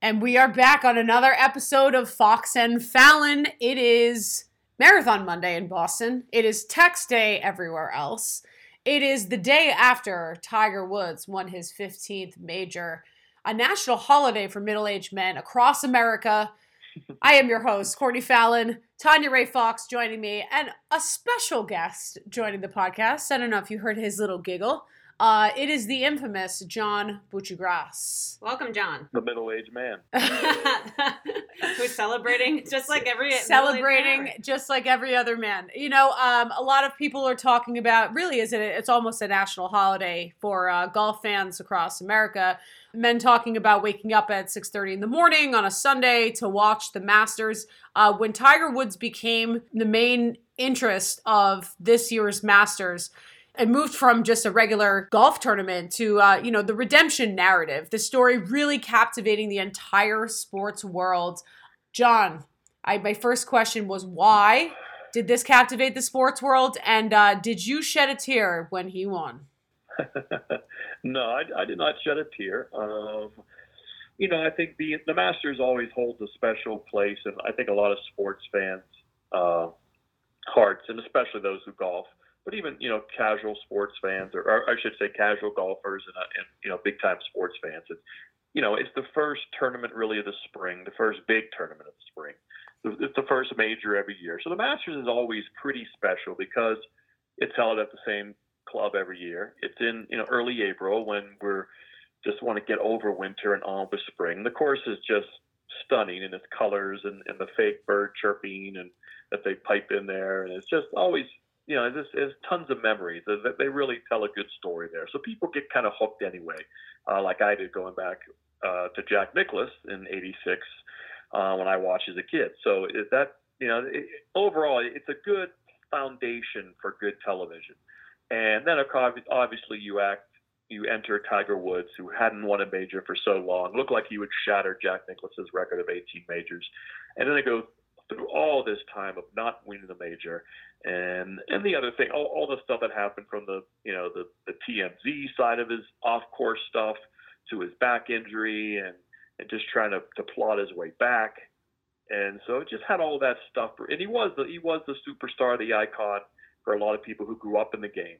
And we are back on another episode of Fox and Fallon. It is Marathon Monday in Boston. It is Tax Day everywhere else. It is the day after Tiger Woods won his 15th major, a national holiday for middle aged men across America. I am your host, Courtney Fallon, Tanya Ray Fox joining me, and a special guest joining the podcast. I don't know if you heard his little giggle. Uh, it is the infamous John Buccigross. Welcome, John. The middle-aged man. Who's celebrating just like every celebrating just like every other man. You know, um, a lot of people are talking about. Really, is it? It's almost a national holiday for uh, golf fans across America. Men talking about waking up at six thirty in the morning on a Sunday to watch the Masters. Uh, when Tiger Woods became the main interest of this year's Masters it moved from just a regular golf tournament to uh, you know the redemption narrative the story really captivating the entire sports world. John I, my first question was why did this captivate the sports world? And uh, did you shed a tear when he won? No I, I, did not shed a tear um, you know i think the, the masters always holds a special place and i think a lot of sports fans uh, hearts and especially those who golf but even you know casual sports fans, or, or I should say casual golfers and, uh, and you know big time sports fans. It's you know it's the first tournament really of the spring, the first big tournament of the spring. It's the first major every year. So the Masters is always pretty special because it's held at the same club every year. It's in you know early April when we're just want to get over winter and on with spring. The course is just stunning in its colors and, and the fake bird chirping and that they pipe in there, and it's just always you know, there's, there's tons of memories. That they really tell a good story there. So people get kind of hooked anyway, uh, like I did going back uh, to Jack Nicklaus in '86 uh, when I watched as a kid. So is that you know, it, overall, it's a good foundation for good television. And then obviously you act, you enter Tiger Woods, who hadn't won a major for so long, looked like he would shatter Jack Nicklaus's record of 18 majors, and then it goes through all this time of not winning the major, and and the other thing, all, all the stuff that happened from the you know the the TMZ side of his off course stuff to his back injury and and just trying to to plot his way back, and so it just had all that stuff. And he was the he was the superstar, the icon for a lot of people who grew up in the game.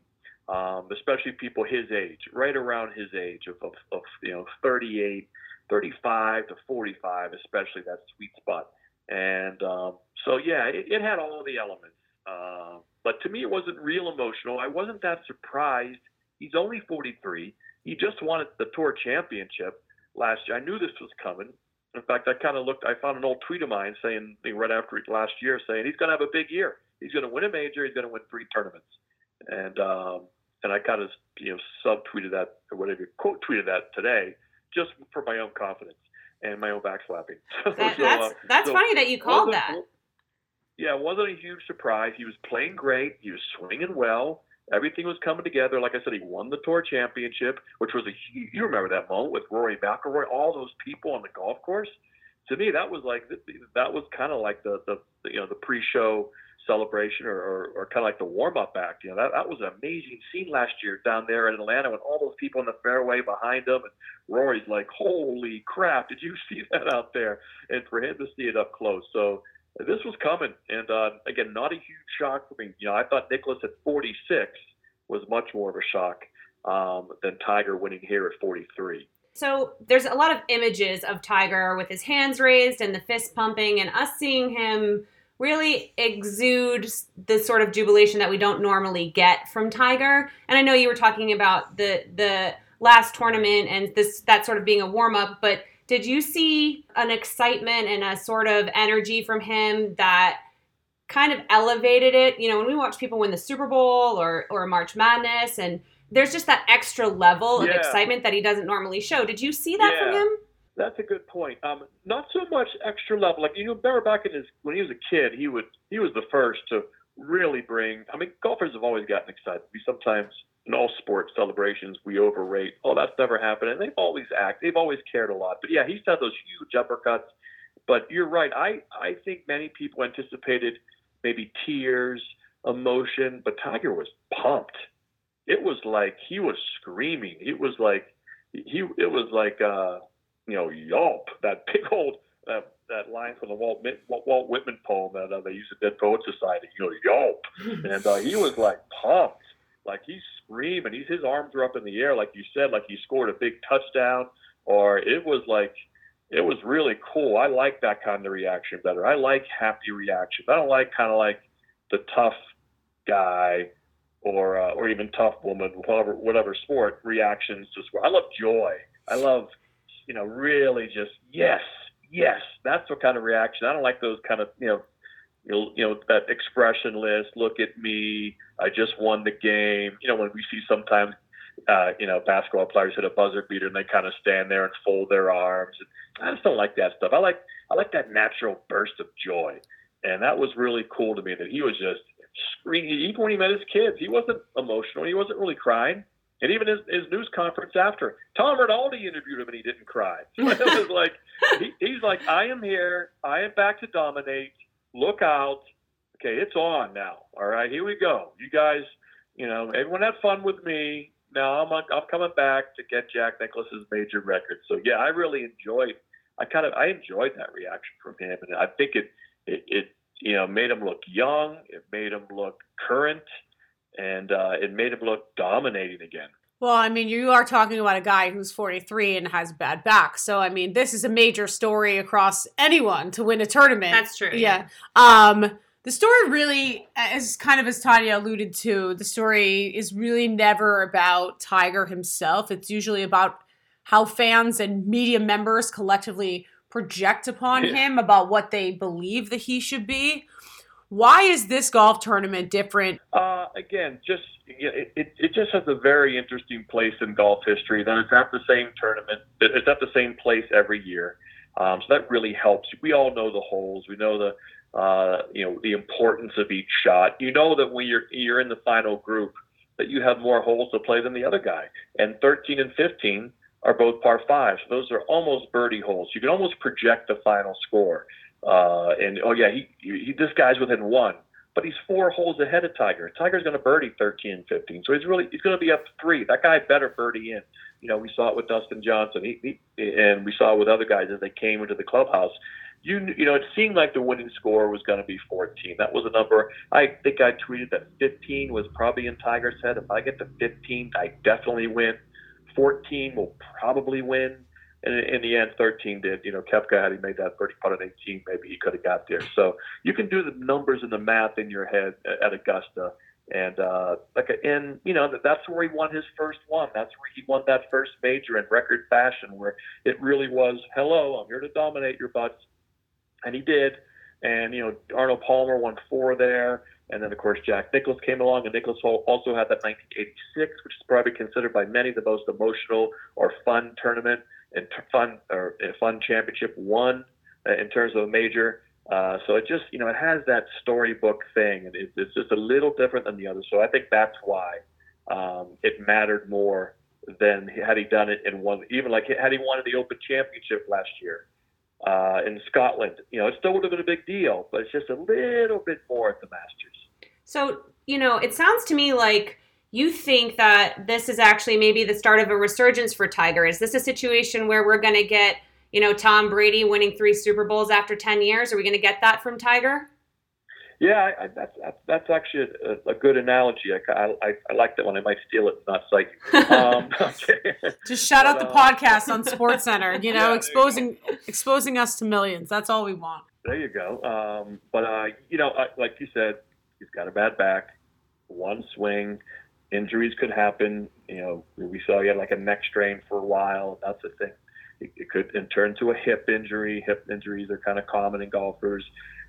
Um, especially people his age, right around his age of, of, of you know 38, 35 to 45, especially that sweet spot. And um, so, yeah, it, it had all the elements. Uh, but to me, it wasn't real emotional. I wasn't that surprised. He's only 43. He just won the Tour Championship last year. I knew this was coming. In fact, I kind of looked. I found an old tweet of mine saying right after last year, saying he's going to have a big year. He's going to win a major. He's going to win three tournaments. And um, and I kind of you know subtweeted that or whatever quote tweeted that today just for my own confidence and my own backslapping. That, so, that's uh, that's so funny that you called that. Yeah, it wasn't a huge surprise. He was playing great. He was swinging well. Everything was coming together. Like I said, he won the tour championship, which was a you remember that moment with Rory McIlroy, all those people on the golf course. To me, that was like that was kind of like the, the you know the pre-show celebration or, or, or kind of like the warm-up act. You know that that was an amazing scene last year down there in Atlanta with all those people in the fairway behind him, and Rory's like, "Holy crap! Did you see that out there?" And for him to see it up close, so this was coming, and uh, again, not a huge shock for me. You know, I thought Nicklaus at 46 was much more of a shock um, than Tiger winning here at 43. So there's a lot of images of Tiger with his hands raised and the fist pumping, and us seeing him really exude the sort of jubilation that we don't normally get from Tiger. And I know you were talking about the the last tournament and this that sort of being a warm up, but did you see an excitement and a sort of energy from him that kind of elevated it? You know, when we watch people win the Super Bowl or or March Madness, and there's just that extra level yeah. of excitement that he doesn't normally show. Did you see that yeah. from him? That's a good point. Um, not so much extra level. Like you know, remember back in his when he was a kid, he would he was the first to really bring. I mean, golfers have always gotten excited. We sometimes in all sports celebrations we overrate. Oh, that's never happened, and they've always act. They've always cared a lot. But yeah, he's had those huge uppercuts. But you're right. I I think many people anticipated maybe tears, emotion, but Tiger was pumped. It was like he was screaming. It was like he. It was like uh, you know, yelp, that big old that that line from the Walt Walt Whitman poem that uh, they used at Dead Poet Society, you know, yelp, and uh, he was like pumped, like he's screaming, he's his arms are up in the air, like you said, like he scored a big touchdown, or it was like it was really cool. I like that kind of reaction better. I like happy reactions. I don't like kind of like the tough guy or uh, or even tough woman, whatever whatever sport reactions to sport. I love joy. I love you know really just yes yes that's what kind of reaction. I don't like those kind of you know you know, that expressionless look at me i just won the game. You know when we see sometimes uh, you know basketball players hit a buzzer beater and they kind of stand there and fold their arms. I just don't like that stuff. I like i like that natural burst of joy. And that was really cool to me that he was just screaming. Even when he met his kids he wasn't emotional. He wasn't really crying and even his, his news conference after tom rinaldi interviewed him and he didn't cry it was like he, he's like i am here i am back to dominate look out. Okay, it's on now. All right, here we go. You guys, you know, everyone had fun with me. Now I'm I'm coming back to get Jack Nicklaus's major record. So yeah, I really enjoyed. I kind of I enjoyed that reaction from him, and I think it it, it you know made him look young. It made him look current, and uh, it made him look dominating again. Well, I mean, you are talking about a guy who's 43 and has bad back. So, I mean, this is a major story across anyone to win a tournament. That's true. Yeah. Um, the story really, as kind of as Tanya alluded to, the story is really never about Tiger himself. It's usually about how fans and media members collectively project upon yeah. him about what they believe that he should be. Why is this golf tournament different? Uh, again, just it, it, it just has a very interesting place in golf history. That it's at the same tournament. It's at the same place every year. Um, so that really helps. We all know the holes. We know the uh, you know the importance of each shot. You know that when you're you're in the final group that you have more holes to play than the other guy. And 13 and 15 are both par fives. Those are almost birdie holes. You can almost project the final score. Uh, and oh yeah, he, he this guy's within one but he's four holes ahead of Tiger. Tiger's going to birdie 13 and 15, so he's really he's going to be up three. That guy better birdie in. You know, we saw it with Dustin Johnson, he, he, and we saw it with other guys as they came into the clubhouse. You you know, it seemed like the winning score was going to be 14. That was a number. I think I tweeted that 15 was probably in Tiger's head. If I get to 15, I definitely win. 14 will probably win. And in the end, 13 did. You know, Koepka had he made that birdie putt at 18, maybe he could have got there. So you can do the numbers and the math in your head at Augusta. And uh, like, and you know, that's where he won his first one. That's where he won that first major in record fashion, where it really was, "Hello, I'm here to dominate your butts," and he did. And you know, Arnold Palmer won four there. And then, of course, Jack Nicklaus came along, and Nicklaus also had that 1986, which is probably considered by many the most emotional or fun tournament and fun or a fun championship won uh, in terms of a major. Uh, so it just you know it has that storybook thing, and it, it's just a little different than the others. So I think that's why um, it mattered more than had he done it in one. Even like had he won the Open Championship last year uh, in Scotland, you know, it still would have been a big deal, but it's just a little bit more at the Masters. So you know, it sounds to me like you think that this is actually maybe the start of a resurgence for Tiger. Is this a situation where we're going to get, you know, Tom Brady winning three Super Bowls after 10 years? Are we going to get that from Tiger? Yeah, I, that's that's actually a, a good analogy. I, I, I, like that one. I might steal it, not cite you. Um, okay. Just shout out the uh, podcast on Sports Center. You know, yeah, exposing you exposing us to millions. That's all we want. There you go. Um, but uh, you know, like you said, he's got a bad back. One swing injuries could happen. You know, we saw he had like a neck strain for a while. That's the thing. It, it could turn to a hip injury. Hip injuries are kind of common in golfers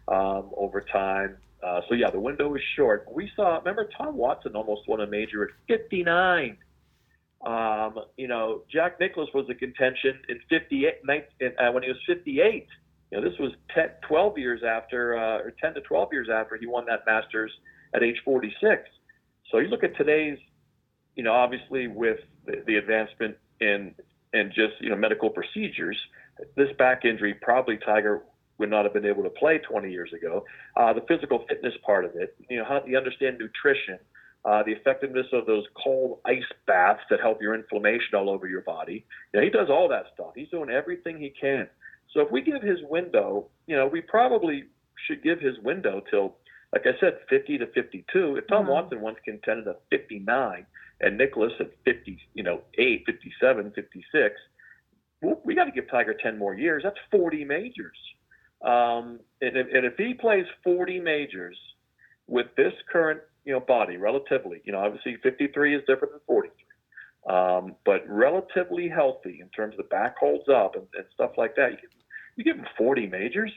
um, over time. Uh, so yeah, the window is short. We saw. Remember, Tom Watson almost won a major at 59. Um, you know, Jack Nicklaus was a contention in 58 uh, when he was 58. You know, this was 10, 12 years after, uh, or 10 to 12 years after he won that Masters at age 46. So you look at today's, you know, obviously with the, the advancement in in just you know medical procedures, this back injury probably Tiger would not have been able to play 20 years ago. Uh, the physical fitness part of it, you know, how you understand nutrition? uh, the effectiveness of those cold ice baths that help your inflammation all over your body. You know, he does all that stuff. He's doing everything he can. So if we give his window, you know, we probably should give his window till, like I said, 50 to 52. If Tom mm-hmm. Watson once contended at 59 and Nicklaus at 50, you know, 8, 57, 56, well, we got to give Tiger 10 more years. That's 40 majors. Um, and, if, and if he plays 40 majors with this current, you know, body, relatively, you know, obviously 53 is different than 43. Um, but relatively healthy in terms of the back holds up and, and stuff like that. You, you give him 40 majors,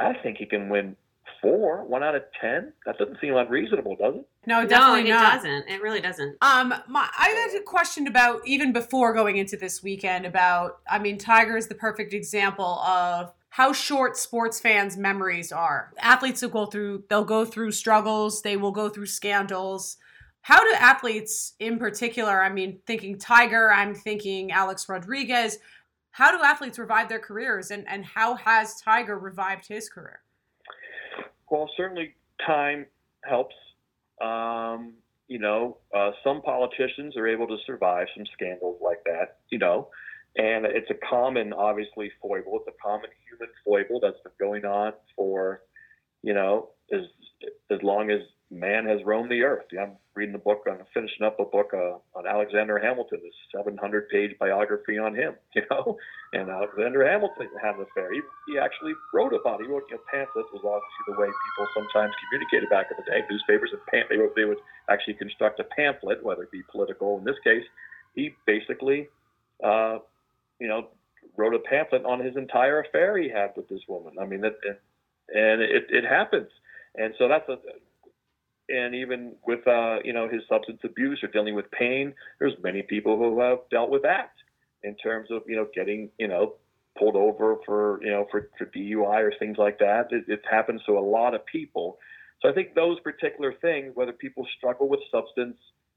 I think he can win four, one out of ten. That doesn't seem unreasonable, does it? No, definitely no, it not. doesn't. It really doesn't. Um, my, I had a question about even before going into this weekend about. I mean, Tiger is the perfect example of how short sports fans' memories are. Athletes will go through. They'll go through struggles. They will go through scandals. How do athletes, in particular, I mean, thinking Tiger, I'm thinking Alex Rodriguez. How do athletes revive their careers, and and how has Tiger revived his career? Well, certainly time helps. Um, you know, uh, some politicians are able to survive some scandals like that, you know, and it's a common, obviously, foible. It's a common human foible that's been going on for, you know, as as long as man has roamed the earth. I'm reading the book, I'm finishing up a book uh, on Alexander Hamilton, this 700 page biography on him, you know. And Alexander Hamilton had an affair. He, he actually wrote about it. He wrote, you know, pamphlets was obviously the way people sometimes communicated back in the day. Newspapers and pam- they, would, they would actually construct a pamphlet, whether it be political. In this case, he basically, uh, you know, wrote a pamphlet on his entire affair he had with this woman. I mean, it, and it, it happens. And so that's a and even with uh, you know his substance abuse or dealing with pain, there's many people who have dealt with that in terms of you know getting you know pulled over for you know for, for DUI or things like that. It, it happens to a lot of people. So I think those particular things, whether people struggle with substance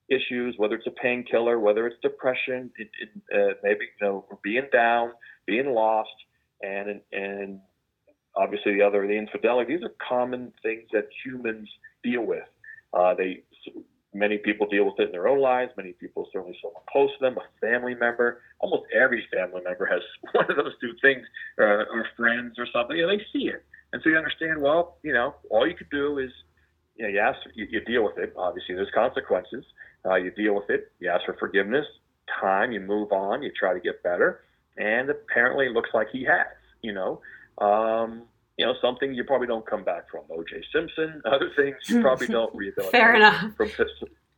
issues, whether it's a painkiller, whether it's depression, it, it, uh, maybe you know being down, being lost, and and obviously the other the infidelity. These are common things that humans deal with. Uh, they many people deal with it in their own lives. Many people certainly someone close to them, a family member. Almost every family member has one of those two things, uh, or friends or something. You know, they see it, and so you understand. Well, you know, all you could do is, you know, you ask, you, you deal with it. Obviously, there's consequences. Uh, you deal with it. You ask for forgiveness. Time. You move on. You try to get better. And apparently, it looks like he has. You know. Um, you know, something you probably don't come back from. O.J. Simpson, other things you probably don't rehabilitate Fair enough. from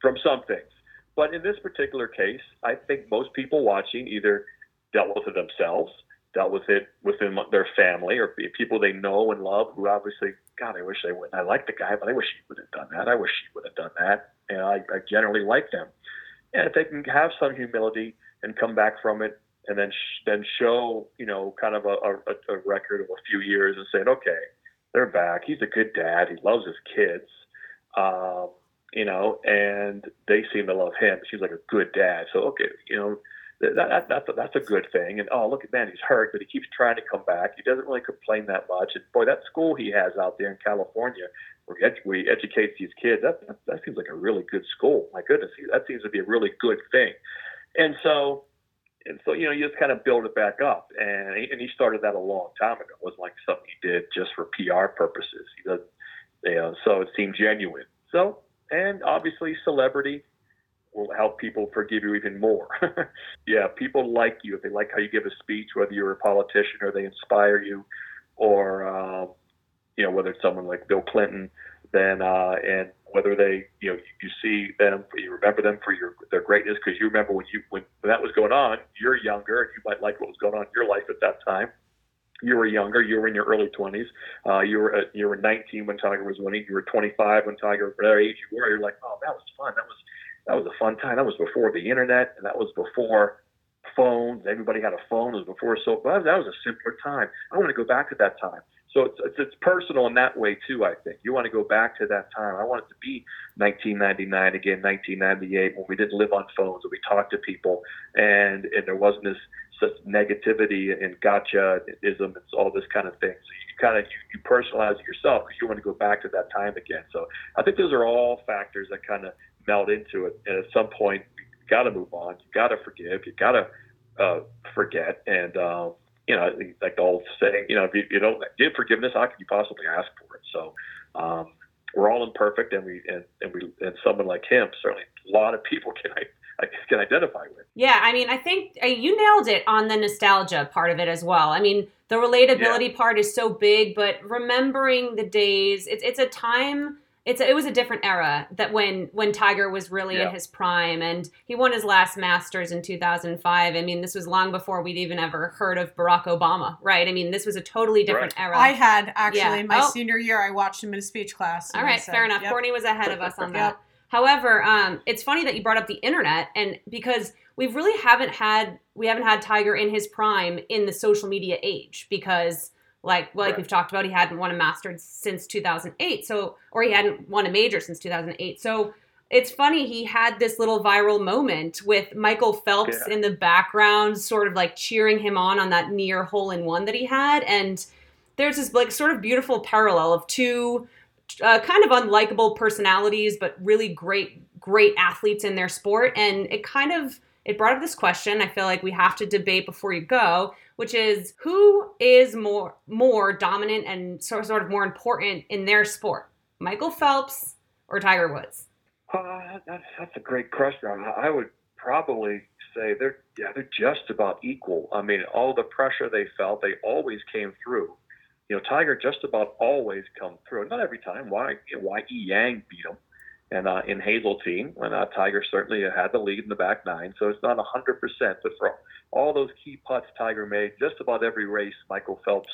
from some things. But in this particular case, I think most people watching either dealt with it themselves, dealt with it within their family, or people they know and love who obviously, God, I wish they wouldn't. I like the guy, but I wish he would have done that. I wish he would have done that. And I, I generally like them. And if they can have some humility and come back from it and then sh- then show you know kind of a, a, a record of a few years and saying, okay, they're back. He's a good dad. He loves his kids. Um, you know, and they seem to love him. Seems like a good dad. So okay, you know, that, that that's a, that's a good thing. And oh, look at man, he's hurt, but he keeps trying to come back. He doesn't really complain that much. And boy, that school he has out there in California, where he, where he educates these kids, that, that that seems like a really good school. My goodness, that seems to be a really good thing. And so and so you know you just kind of build it back up. And he, and he started that a long time ago. It wasn't like something he did just for pr purposes. He does you know so it seemed genuine. So and obviously celebrity will help people forgive you even more. Yeah people like you. If they like how you give a speech whether you're a politician or they inspire you or um, you know whether it's someone like bill clinton then uh, and whether they you know you see them you remember them for your their greatness because you remember when you when, when that was going on you're younger and you might like what was going on in your life at that time. You were younger you were in your early 20s uh, you were uh, you were 19 when tiger was winning you were 25 when tiger whatever age you were you're like oh that was fun that was that was a fun time that was before the internet and that was before phones everybody had a phone it was before so that was a simpler time. I want to go back to that time so it's, it's, it's personal in that way too. I think you want to go back to that time. I want it to be 1999 again, 1998 when we didn't live on phones and we talked to people, and and there wasn't this such negativity and gotcha-ism and all this kind of thing. So you kind of you, you personalize it yourself because you want to go back to that time again. So I think those are all factors that kind of meld into it. And at some point, you got to move on. You got to forgive. You got to uh, forget. And um, you know, like the old saying, you know, if you, you don't give forgiveness, how can you possibly ask for it? So um, we're all imperfect, and we and, and we and someone like him, certainly a lot of people can I can identify with. Yeah, I mean, I think uh, you nailed it on the nostalgia part of it as well. I mean, the relatability yeah. part is so big, but remembering the days, it's it's a time it's it was a different era that when when Tiger was really yeah. in his prime and he won his last Masters in 2005. I mean, this was long before we'd even ever heard of Barack Obama, right? I mean, this was a totally different right. era. I had actually yeah. my oh. senior year. I watched him in a speech class. All right, fair enough. Yep. Courtney was ahead of us on that. Yep. However, um, it's funny that you brought up the internet, and because we really haven't had we haven't had Tiger in his prime in the social media age because like like right. we've talked about, he hadn't won a Masters since 2008. So or he hadn't won a major since 2008. So it's funny he had this little viral moment with Michael Phelps yeah. in the background, sort of like cheering him on on that near hole in one that he had, and there's this like sort of beautiful parallel of two uh, kind of unlikable personalities, but really great great athletes in their sport, and it kind of it brought up this question. I feel like we have to debate before you go which is who is more more dominant and sort of more important in their sport, Michael Phelps or Tiger Woods? Uh, that's that's a great question. I would probably say they're yeah they're just about equal. I mean, all the pressure they felt, they always came through. You know, Tiger just about always come through. Not every time. Why? Why E Yang beat him, and uh, in Hazeltine, and uh, Tiger certainly had the lead in the back nine. So it's not 100%, but for all those key putts Tiger made, just about every race Michael Phelps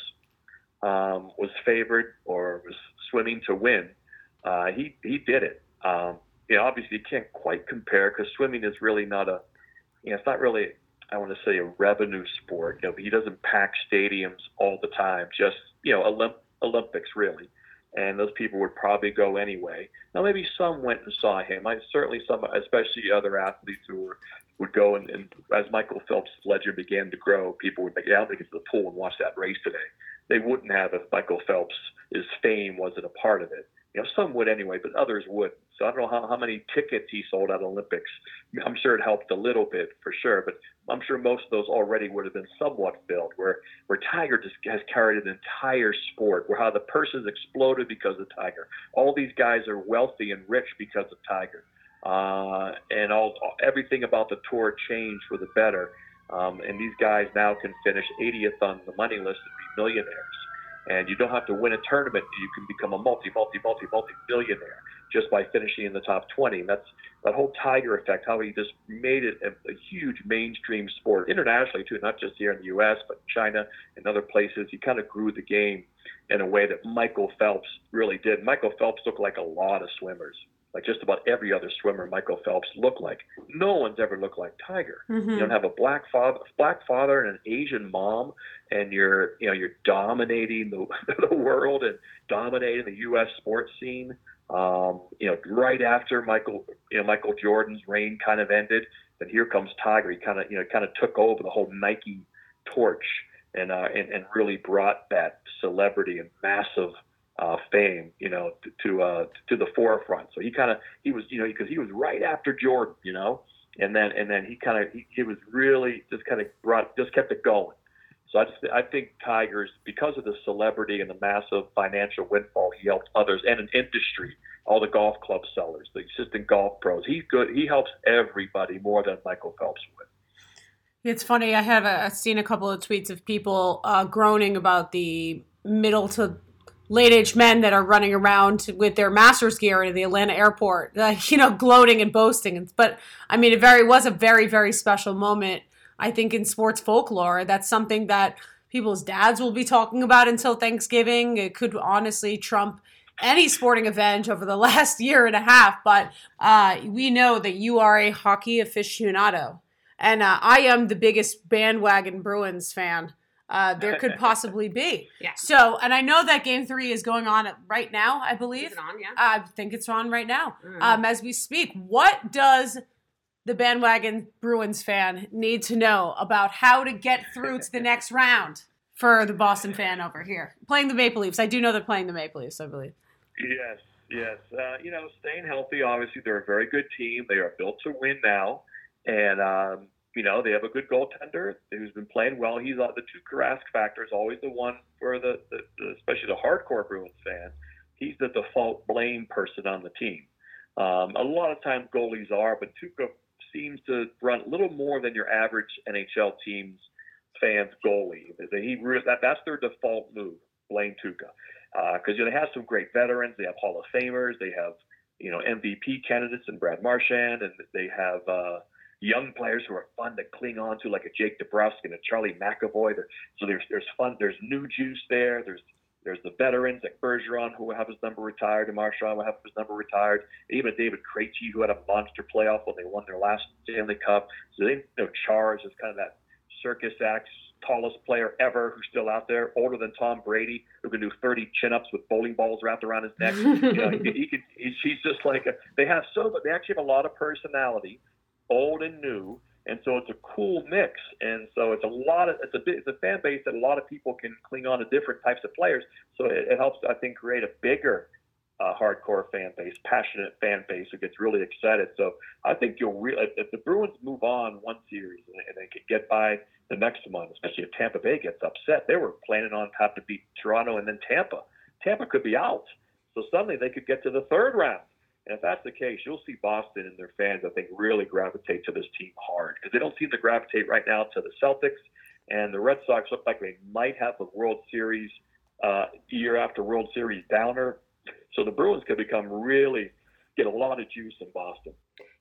um, was favored or was swimming to win. Uh, he he did it. Um, you know, obviously you can't quite compare because swimming is really not a, you know, it's not really I want to say a revenue sport. You know, he doesn't pack stadiums all the time. Just you know, Olymp- Olympics really and those people would probably go anyway. Now, maybe some went and saw him. I certainly some, especially other athletes who were, would go and, and as Michael Phelps' legend began to grow, people would make yeah, I'll take it to the pool and watch that race today. They wouldn't have if Michael Phelps' his fame wasn't a part of it. You know, some would anyway, but others wouldn't. So I don't know how, how many tickets he sold at Olympics. I'm sure it helped a little bit for sure, but I'm sure most of those already would have been somewhat filled. Where where Tiger just has carried an entire sport, where how the purses exploded because of Tiger. All these guys are wealthy and rich because of Tiger, uh, and all everything about the tour changed for the better. Um, and these guys now can finish 80th on the money list and be millionaires and you don't have to win a tournament. You can become a multi, multi, multi, multi billionaire just by finishing in the top 20. And that's that whole Tiger effect, how he just made it a, a huge mainstream sport internationally too, not just here in the U.S. but China and other places. He kind of grew the game in a way that Michael Phelps really did. Michael Phelps looked like a lot of swimmers like just about every other swimmer Michael Phelps looked like. No one's ever looked like Tiger. Mm-hmm. You don't have a black father, black father and an Asian mom, and you're you know you're dominating the the world and dominating the U.S. sports scene. Um, you know, right after Michael you know Michael Jordan's reign kind of ended, then here comes Tiger. He kind of you know kind of took over the whole Nike torch and uh, and and really brought that celebrity and massive uh, fame, you know, to to, uh, to the forefront. So he kind of he was, you know, because he was right after Jordan, you know, and then and then he kind of he, he was really just kind of brought just kept it going. So I just I think Tigers because of the celebrity and the massive financial windfall he helped others and an industry, all the golf club sellers, the assistant golf pros. He's good. He helps everybody more than Michael Phelps would. It's funny. I have a, seen a couple of tweets of people uh, groaning about the middle to late age men that are running around with their master's gear in the Atlanta airport, you know, gloating and boasting. But I mean, it very was a very, very special moment, I think, in sports folklore. That's something that people's dads will be talking about until Thanksgiving. It could honestly trump any sporting event over the last year and a half. But uh, we know that you are a hockey aficionado. And uh, I am the biggest bandwagon Bruins fan uh, there could possibly be. Yeah. So, and I know that game three is going on right now, I believe. Is it on? Yeah. I think it's on right now mm-hmm. um, as we speak. What does the bandwagon Bruins fan need to know about how to get through to the next round for the Boston fan over here? Playing the Maple Leafs. I do know they're playing the Maple Leafs, I believe. Yes. Yes, uh, you know, staying healthy. Obviously, they're a very good team. They are built to win now, and um, you know they have a good goaltender who's been playing well. He's uh, the Tuukka Rask factor is always the one for the, the, the especially the hardcore Bruins fan. He's the default blame person on the team. Um, a lot of times goalies are, but Tuukka seems to run a little more than your average NHL team's fans goalie. He that that's their default move. Blame Tuukka because uh, you know, they have some great veterans. They have Hall of Famers. They have you know MVP candidates and Brad Marchand, and they have uh, young players who are fun to cling on to, like a Jake DeBrusk and a Charlie McAvoy. So there's there's fun. There's new juice there. There's there's the veterans like Bergeron who will have his number retired, and Marchand will have his number retired. Even David Krejci who had a monster playoff when they won their last Stanley Cup. So they you know Chara is kind of that circus act tallest player ever who's still out there, older than Tom Brady, who can do 30 chin-ups with bowling balls wrapped around his neck. you know, he, he can, he's just like a, they have so, but they actually have a lot of personality, old and new, and so it's a cool mix. And so it's a lot of it's a bit, it's a fan base that a lot of people can cling on to different types of players. So it, it helps, I think, create a bigger uh, hardcore fan base, passionate fan base who gets really excited. So I think you'll really, if the Bruins move on one series and, and they can get by the next one, especially if Tampa Bay gets upset, they were planning on having to beat Toronto and then Tampa. Tampa could be out. So suddenly they could get to the third round. And if that's the case, you'll see Boston and their fans, I think, really gravitate to this team hard because they don't seem to gravitate right now to the Celtics. And the Red Sox look like they might have a World Series uh, year after World Series downer so the Bruins could become really get a lot of juice in Boston.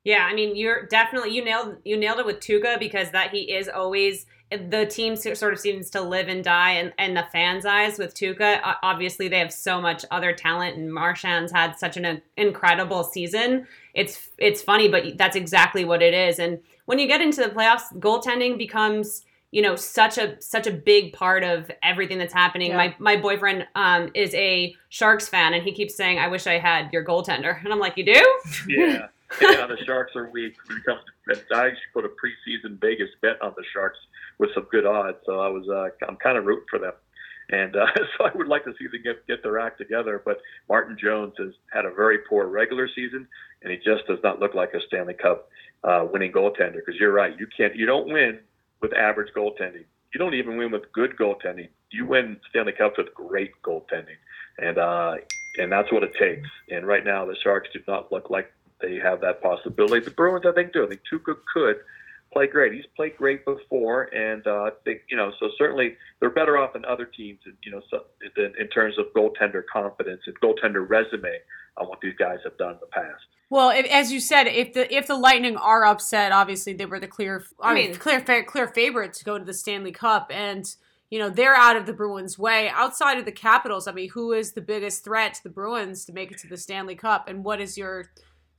Yeah, I mean, you're definitely you nailed you nailed it with Tuukka because that he is always the team sort of seems to live and die in, in the fans' eyes with Tuukka. Obviously, they have so much other talent, and Marchand's had such an incredible season. It's it's funny, but that's exactly what it is. And when you get into the playoffs, goaltending becomes you know such a such a big part of everything that's happening. Yeah. My my boyfriend um, is a Sharks fan, and he keeps saying, "I wish I had your goaltender," and I'm like, "You do?" Yeah, yeah. The Sharks are weak when it comes. To, I actually put a preseason Vegas bet on the Sharks with some good odds, so I was uh, I'm kind of rooting for them. And uh, so I would like to see them get, get their act together. But Martin Jones has had a very poor regular season, and he just does not look like a Stanley Cup uh, winning goaltender. Because you're right, you can't, you don't win with average goaltending. You don't even win with good goaltending. You win Stanley Cups with great goaltending, and uh, and that's what it takes. And right now, the Sharks do not look like they have that possibility. The Bruins, I think, do. I think Tuukka could play great. He's played great before, and uh, I think you know. So certainly, they're better off than other teams. You know, so, in, in terms of goaltender confidence and goaltender resume on what these guys have done in the past. Well, if, as you said, if the if the Lightning are upset, obviously they were the clear, I mean, clear clear favorite to go to the Stanley Cup, and you know they're out of the Bruins' way. Outside of the Capitals, I mean, who is the biggest threat to the Bruins to make it to the Stanley Cup, and what is your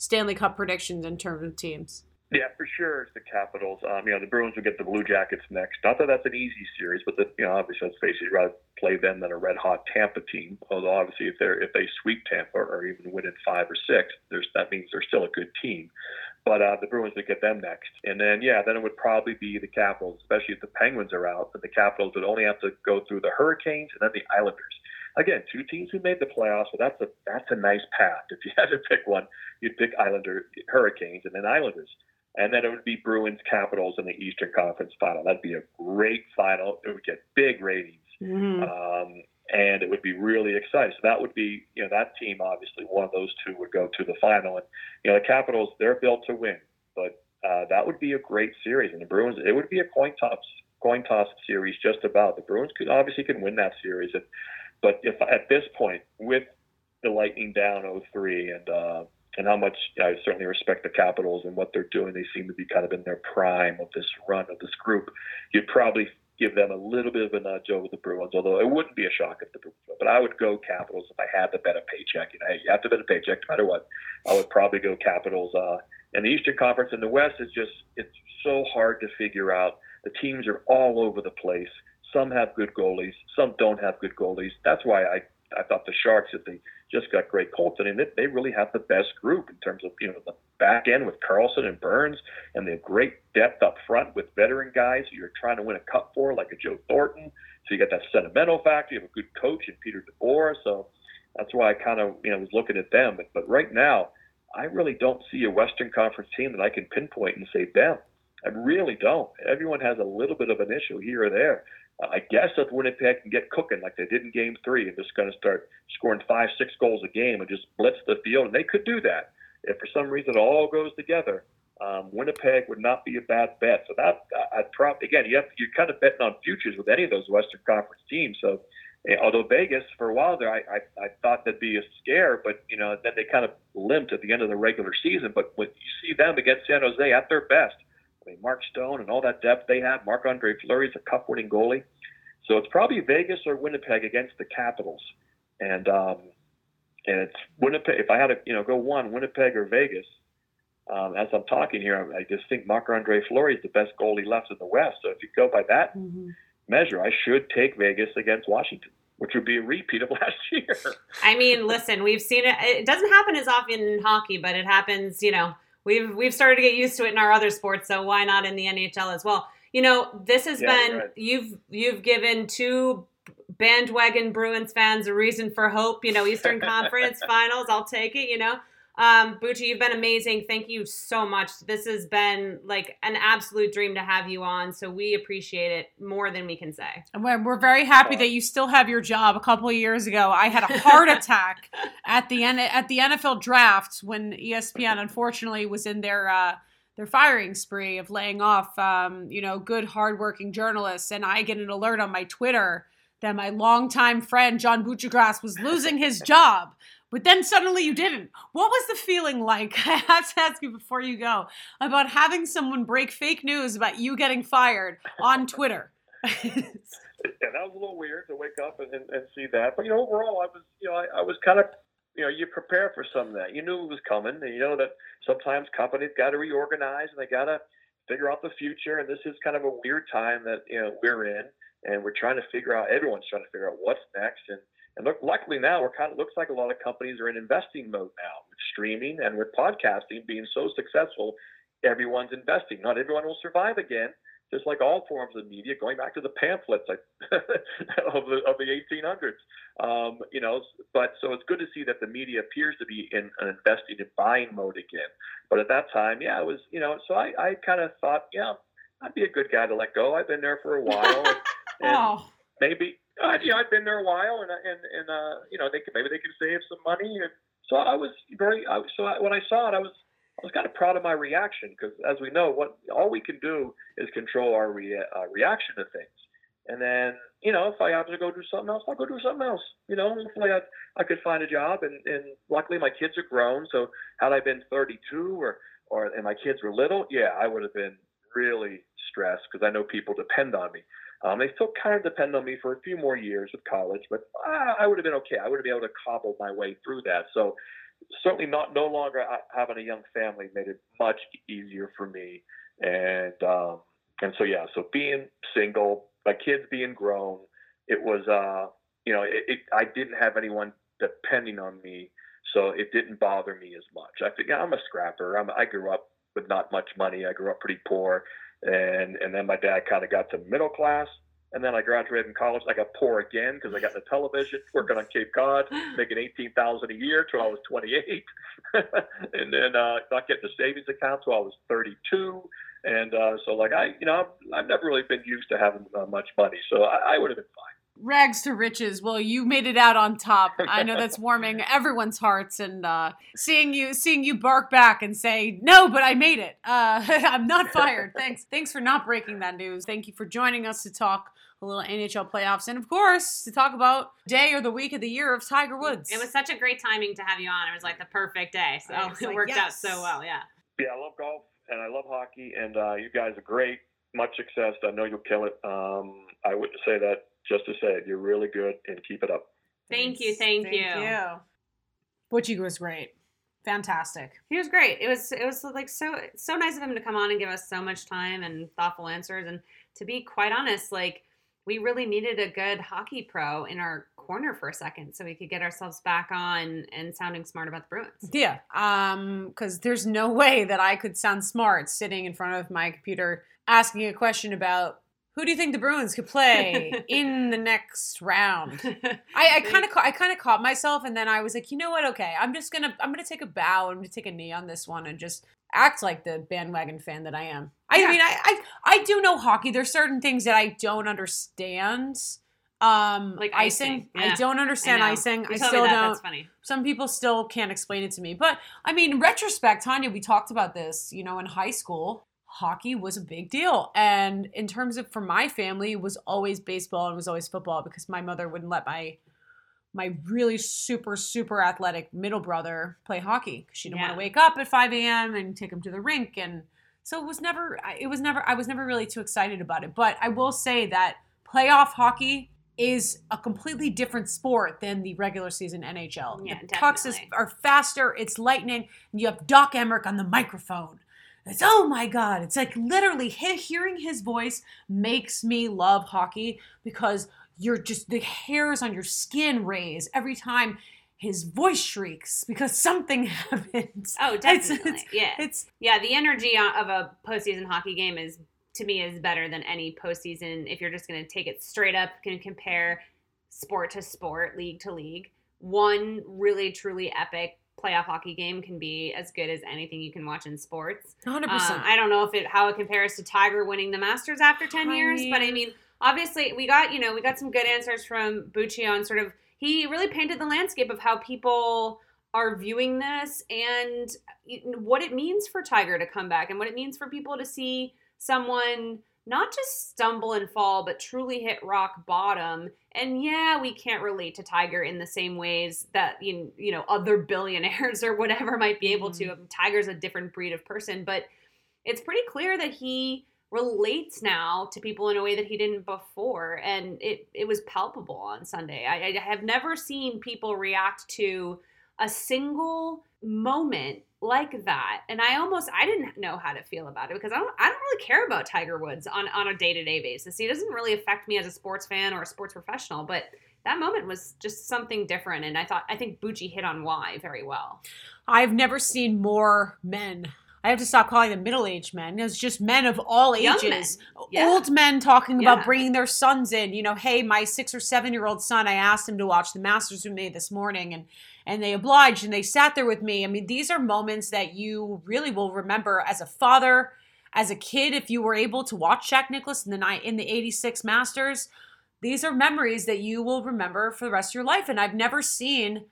Stanley Cup predictions in terms of teams? Yeah, for sure, it's the Capitals. Um, you know, the Bruins will get the Blue Jackets next. Not that that's an easy series, but the, you know, obviously, let's face it, you'd rather play them than a red hot Tampa team. Although obviously, if they're if they sweep Tampa or even win in five or six, there's that means they're still a good team. But uh, the Bruins would get them next, and then yeah, then it would probably be the Capitals, especially if the Penguins are out. But the Capitals would only have to go through the Hurricanes and then the Islanders. Again, two teams who made the playoffs, so that's a that's a nice path. If you had to pick one, you'd pick Islander, Hurricanes, and then Islanders and then it would be Bruins Capitals in the Eastern Conference Final. That'd be a great final. It would get big ratings, mm-hmm. um, and it would be really exciting. So that would be, you know, that team obviously one of those two would go to the final, and you know the Capitals they're built to win, but uh, that would be a great series. And the Bruins it would be a coin toss coin toss series just about. The Bruins could obviously can win that series, and, but if at this point with the Lightning down 0-3 and uh, and how much I certainly respect the Capitals and what they're doing. They seem to be kind of in their prime of this run of this group. You'd probably give them a little bit of a nudge over the Bruins, although it wouldn't be a shock if the Bruins. But I would go Capitals if I had to bet a paycheck. You know, you have to bet a paycheck no matter what. I would probably go Capitals. Uh, and the Eastern Conference in the West is just it's so hard to figure out. The teams are all over the place. Some have good goalies, some don't have good goalies. That's why I I thought the Sharks, if they just got great Colts, I mean, they, really have the best group in terms of you know the back end with Karlsson and Burns, and they have great depth up front with veteran guys you're trying to win a cup for, like a Joe Thornton. So you got that sentimental factor. You have a good coach in Peter DeBoer. So that's why I kind of you know was looking at them. But, but right now, I really don't see a Western Conference team that I can pinpoint and say them. I really don't. Everyone has a little bit of an issue here or there. I guess if Winnipeg can get cooking like they did in Game Three and just going to start scoring five, six goals a game and just blitz the field, and they could do that if for some reason it all goes together. Um, Winnipeg would not be a bad bet. So that I'd probably again you have you're kind of betting on futures with any of those Western Conference teams. So eh, although Vegas for a while there I, I I thought that'd be a scare, but you know then they kind of limped at the end of the regular season. But when you see them against San Jose at their best, I mean Mark Stone and all that depth they have, Marc Andre Fleury is a cup winning goalie. So it's probably Vegas or Winnipeg against the Capitals. And um, and it's Winnipeg. If I had to, you know, go one, Winnipeg or Vegas, um, as I'm talking here, I just think Marc Andre Fleury is the best goalie left in the West. So if you go by that mm-hmm. measure, I should take Vegas against Washington, which would be a repeat of last year. I mean, listen, we've seen it. It doesn't happen as often in hockey, but it happens. You know, we've we've started to get used to it in our other sports. So why not in the NHL as well? You know, this has yeah, been right. you've you've given two bandwagon Bruins fans a reason for hope. You know, Eastern Conference Finals, I'll take it. You know, um, Bucci, you've been amazing. Thank you so much. This has been like an absolute dream to have you on. So we appreciate it more than we can say. And we're we're very happy that you still have your job. A couple of years ago, I had a heart attack at the end at the NFL draft when ESPN unfortunately was in their. Uh, their firing spree of laying off, um, you know, good, hardworking journalists, and I get an alert on my Twitter that my longtime friend John Buccigross was losing his job but then suddenly you didn't. What was the feeling like? I have to ask you before you go about having someone break fake news about you getting fired on Twitter. yeah, that was a little weird to wake up and, and, and, see that. But you know, overall, I was, you know, I, I was kind of, you know, you prepare for some of that. You knew it was coming, and you know that sometimes companies got to reorganize and they got to figure out the future. And this is kind of a weird time that you know we're in, and we're trying to figure out. Everyone's trying to figure out what's next, and and look, luckily now we're kind of looks like a lot of companies are in investing mode now with streaming and with podcasting being so successful. Everyone's investing. Not everyone will survive again, just like all forms of media. Going back to the pamphlets like, of the of the 1800s, um, you know. But so it's good to see that the media appears to be in an investing and buying mode again. But at that time, yeah, it was you know. So I I kind of thought, yeah, I'd be a good guy to let go. I've been there for a while. And, and oh. maybe uh, you know, I'd been there a while, and and and uh, you know, they could maybe they could save some money, and so I was very. I, so I, when I saw it, I was I was kind of proud of my reaction because, as we know, what all we can do is control our re, uh, reaction to things. And then, you know, if I have to go do something else, I'll go do something else. You know, hopefully I, I could find a job. And, and luckily my kids are grown. So had I been 32 or, or, and my kids were little, yeah, I would have been really stressed because I know people depend on me. Um, they still kind of depend on me for a few more years with college, but uh, I would have been okay. I would have been able to cobble my way through that. So certainly not no longer having a young family made it much easier for me. And um, and so yeah, so being single, my kids being grown, it was uh, you know it, it, I didn't have anyone depending on me, so it didn't bother me as much. I think yeah, I'm a scrapper. I'm, I grew up with not much money. I grew up pretty poor and and then my dad kind of got to middle class and then I graduated in college. I got poor again because I got the television, working on Cape Cod, making eighteen thousand a year till I was twenty eight, and then uh, not getting a savings account till I was thirty two. And uh, so, like I, you know, I've, I've never really been used to having uh, much money, so I, I would have been fine rags to riches. Well, you made it out on top. I know that's warming everyone's hearts, and uh, seeing you seeing you bark back and say, "No, but I made it. Uh, I'm not fired." Thanks, thanks for not breaking that news. Thank you for joining us to talk a little NHL playoffs, and of course to talk about day or the week of the year of Tiger Woods. It was such a great timing to have you on. It was like the perfect day, so it like, worked yes. out so well. Yeah. Yeah, I love golf and I love hockey, and uh, you guys are great. Much success. I know you'll kill it. Um, I wouldn't say that just to say you're really good and keep it up. Thank you, thank, thank you. you. Bucci was great. Fantastic. He was great. It was it was like so so nice of him to come on and give us so much time and thoughtful answers. And to be quite honest, like we really needed a good hockey pro in our corner for a second so we could get ourselves back on and sounding smart about the Bruins. Yeah. Um, because there's no way that I could sound smart sitting in front of my computer asking a question about Who do you think the Bruins could play in the next round? I, I kind of I kind of caught myself, and then I was like, you know what? Okay, I'm just gonna I'm gonna take a bow. I'm gonna take a knee on this one and just act like the bandwagon fan that I am. I Yeah. mean, I, I I do know hockey. There's certain things that I don't understand. Um, Like icing. icing, yeah. I don't understand know. icing. You I still that, don't. That's funny. Some people still can't explain it to me. But I mean, retrospect, Tanya, we talked about this, you know, in high school, hockey was a big deal. And in terms of for my family, it was always baseball and it was always football because my mother wouldn't let my my really super, super athletic middle brother play hockey. 'cause She didn't want to wake up at 5 a.m. and take him to the rink. And so it was never, I- it was never, I was never really too excited about it. But I will say that playoff hockey is a completely different sport than the regular season NHL. Yeah, the pucks is, are faster, it's lightning, and you have Doc Emrick on the microphone. It's oh my god! It's like literally hearing his voice makes me love hockey because you're just the hairs on your skin raise every time his voice shrieks because something happens. Oh, definitely. it's- yeah. It's Yeah, the energy of a postseason hockey game is to me is better than any postseason. If you're just going to take it straight up, can compare sport to sport, league to league. One really truly epic playoff hockey game can be as good as anything you can watch in sports. 100. Um, percent I don't know if it how it compares to Tiger winning the Masters after ten I years, but I mean- mean, obviously we got you know we got some good answers from Bucci on sort of he really painted the landscape of how people are viewing this and what it means for Tiger to come back and what it means for people to see someone not just stumble and fall but truly hit rock bottom. And yeah we can't relate to tiger in the same ways that you you know other billionaires or whatever might be able to. Mm-hmm. Um, Tiger's a different breed of person but it's pretty clear that he relates now to people in a way that he didn't before. And it it was palpable on sunday. I, I have never seen people react to a single moment like that and i almost i didn't know how to feel about it because i don't i don't really care about tiger woods on on a day-to-day basis he doesn't really affect me as a sports fan or a sports professional but that moment was just something different and i thought i think bucci hit on why very well I've never seen more men. I have to stop calling them middle-aged men. It's just men of all ages. men. Yeah. Old men talking about bringing their sons in. You know, hey, my six or seven-year-old son, I asked him to watch the Masters with me this morning, and and they obliged and they sat there with me. I mean, these are moments that you really will remember as a father, as a kid, if you were able to watch Jack Nicklaus in the night in the '86 Masters. These are memories that you will remember for the rest of your life. And I've never seen,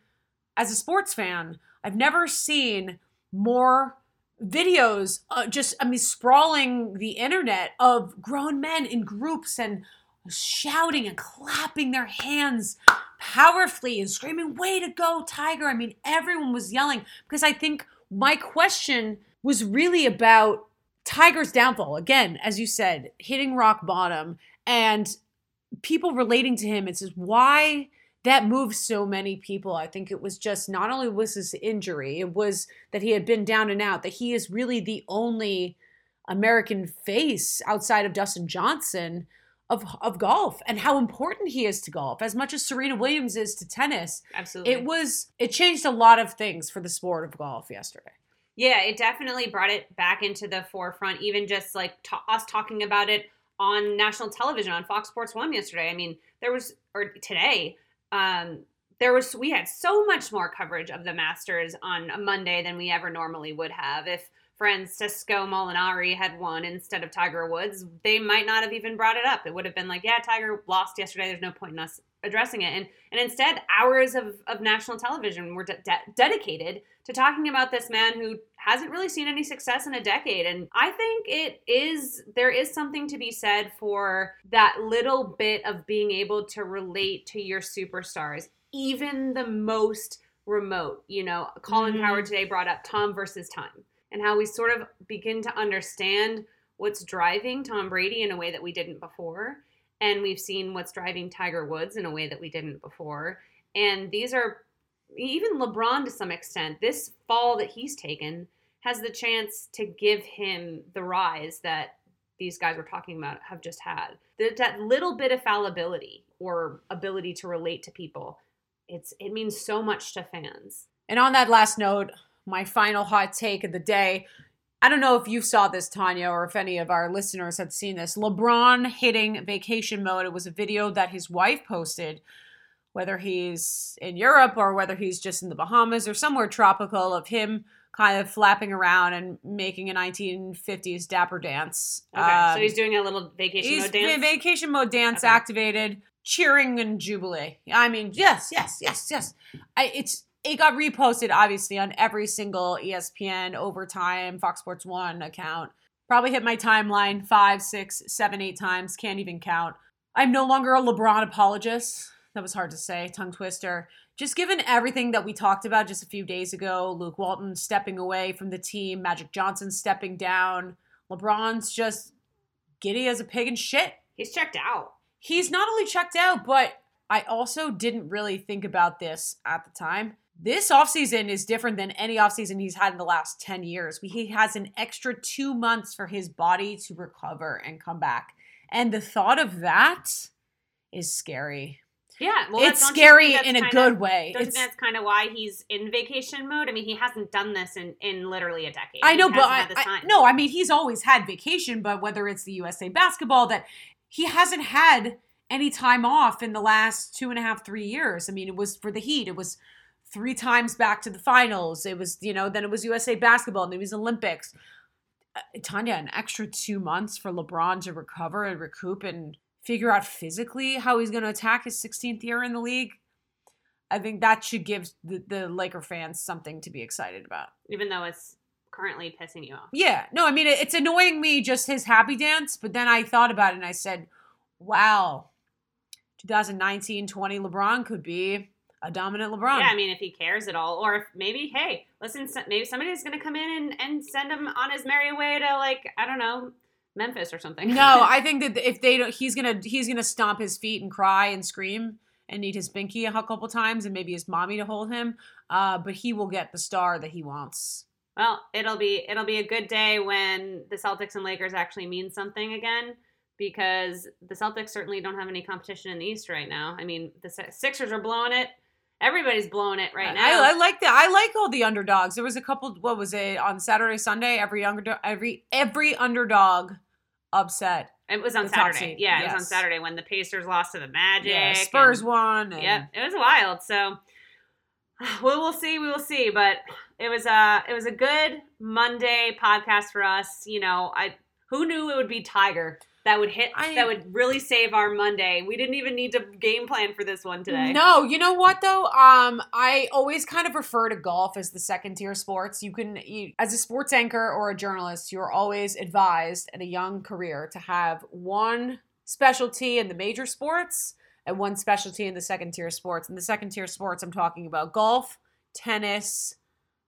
as a sports fan, I've never seen more videos uh, just i mean sprawling the internet of grown men in groups and shouting and clapping their hands powerfully and screaming way to go tiger. I mean everyone was yelling because i think my question was really about tiger's downfall. Again as you said hitting rock bottom and people relating to him. It's just why that moved so many people. I think it was just not only was his injury, it was that he had been down and out, that he is really the only American face outside of Dustin Johnson of, of golf and how important he is to golf, as much as Serena Williams is to tennis. absolutely It was it changed a lot of things for the sport of golf yesterday. Yeah, it definitely brought it back into the forefront. Even just like ta- us talking about it on national television on Fox Sports One yesterday. I mean, there was or today, um, there was we had so much more coverage of the Masters on a Monday than we ever normally would have. If Francesco Molinari had won instead of Tiger Woods, they might not have even brought it up. It would have been like, yeah, Tiger lost yesterday. There's no point in us addressing it. And and instead, hours of, of national television were de- de- dedicated to talking about this man who hasn't really seen any success in a decade. And I think it is there is something to be said for that little bit of being able to relate to your superstars, even the most remote. You know, Colin Mhm. Cowherd today brought up Tom versus time and how we sort of begin to understand what's driving Tom Brady in a way that we didn't before. And we've seen what's driving Tiger Woods in a way that we didn't before. And these are even LeBron to some extent. This fall that he's taken has the chance to give him the rise that these guys we're talking about have just had. That, that little bit of fallibility or ability to relate to people, it's it means so much to fans. And on that last note, my final hot take of the day I don't know if you saw this, Tanya, or if any of our listeners had seen this. LeBron hitting vacation mode. It was a video that his wife posted, whether he's in Europe or whether he's just in the Bahamas or somewhere tropical, of him kind of flapping around and making a 1950s dapper dance. Okay, Um, so he's doing a little vacation he's mode dance. vacation mode dance Okay. activated, cheering and jubilee. I mean, yes, yes, yes, yes. I, it's it got reposted obviously on every single ESPN overtime Fox Sports One account. Probably hit my timeline five, six, seven, eight times. Can't even count. I'm no longer a LeBron apologist. That was hard to say, tongue twister. Just given everything that we talked about just a few days ago, Luke Walton stepping away from the team, Magic Johnson stepping down, LeBron's just giddy as a pig in shit. he's checked out. He's not only checked out, but I also didn't really think about this at the time. This offseason is different than any offseason he's had in the last 10 years. He has an extra two months for his body to recover and come back. And the thought of that is scary. Yeah, well, it's that's- don't you scary in a good of- way. It's, that's kind of why he's in vacation mode? I mean, he hasn't done this in, in literally a decade. I know, He but I, I- no, I mean he's always had vacation, but whether it's the USA basketball that he hasn't had any time off in the last two and a half, three years. I mean, it was for the Heat. It was three times back to the finals. It was, you know, then it was USA basketball, and then it was Olympics. Uh, Tanya, an extra two months for LeBron to recover and recoup and figure out physically how he's going to attack his 16th year in the league. I think that should give the, the Laker fans something to be excited about. even though it's currently pissing you off. Yeah, no, I mean it, it's annoying me just his happy dance, but then I thought about it and I said, "Wow, 2019-20 LeBron could be a dominant LeBron." Yeah, I mean, if he cares at all, or if maybe, hey, listen, maybe somebody's going to come in and, and send him on his merry way to like I don't know, Memphis or something. no, I think that if they don't, he's gonna he's gonna stomp his feet and cry and scream and need his binky a couple times and maybe his mommy to hold him. Uh, but he will get the star that he wants. Well, it'll be it'll be a good day when the Celtics and Lakers actually mean something again because the Celtics certainly don't have any competition in the East right now. I mean, the Sixers are blowing it. Everybody's blowing it right now. I, I like that. I like all the underdogs. There was a couple. What was it on Saturday, Sunday? Every underdog, every every underdog upset. it was on Saturday. Yeah, it was on. Saturday when the Pacers lost to the Magic. Yeah, Spurs and- won. And Yep, it was wild. So we will see. We will see. But it was a it was a good Monday podcast for us. You know, I who knew it would be Tiger that would hit I- that would really save our Monday. We didn't even need to game plan for this one today. No, you know what though? Um, I always kind of refer to golf as the second tier sports. You can, you, as a sports anchor or a journalist, you're always advised at a young career to have one specialty in the major sports and one specialty in the second tier sports. In the second tier sports, I'm talking about golf, tennis,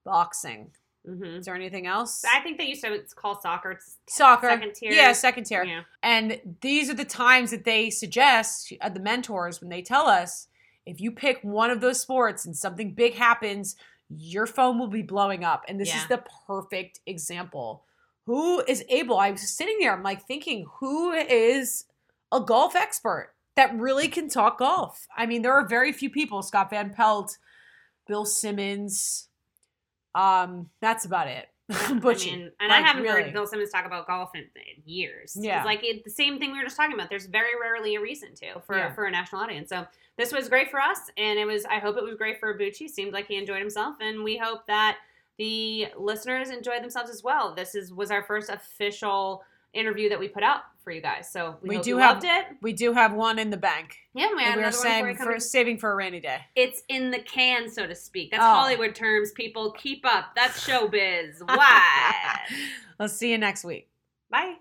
boxing. Hmm Is there anything else? I think they used to call soccer Soccer, second tier. yeah, second tier. Yeah. And these are the times that they suggest, uh, the mentors, when they tell us if you pick one of those sports and something big happens, your phone will be blowing up. And this Yeah. is the perfect example. Who is able? I was sitting there, I'm like thinking, who is a golf expert that really can talk golf? I mean, there are very few people Scott Van Pelt, Bill Simmons. Um, that's about it. Bucci. I mean, and Like, I haven't really. heard Bill Simmons talk about golf in, in years. Yeah. it's like it, the same thing we were just talking about. There's very rarely a reason to for Yeah. for a national audience. So this was great for us, and it was. I hope it was great for Abuchi. Seemed like he enjoyed himself, and we hope that the listeners enjoyed themselves as well. This is was our first official interview that we put out for you guys. So we, We do have- loved it. We do have one in the bank. Yeah, we had we're another one before saying you come for saving for a rainy day. It's in the can, so to speak. That's Oh. Hollywood terms. People keep up. That's showbiz. Why? I'll see you next week. Bye.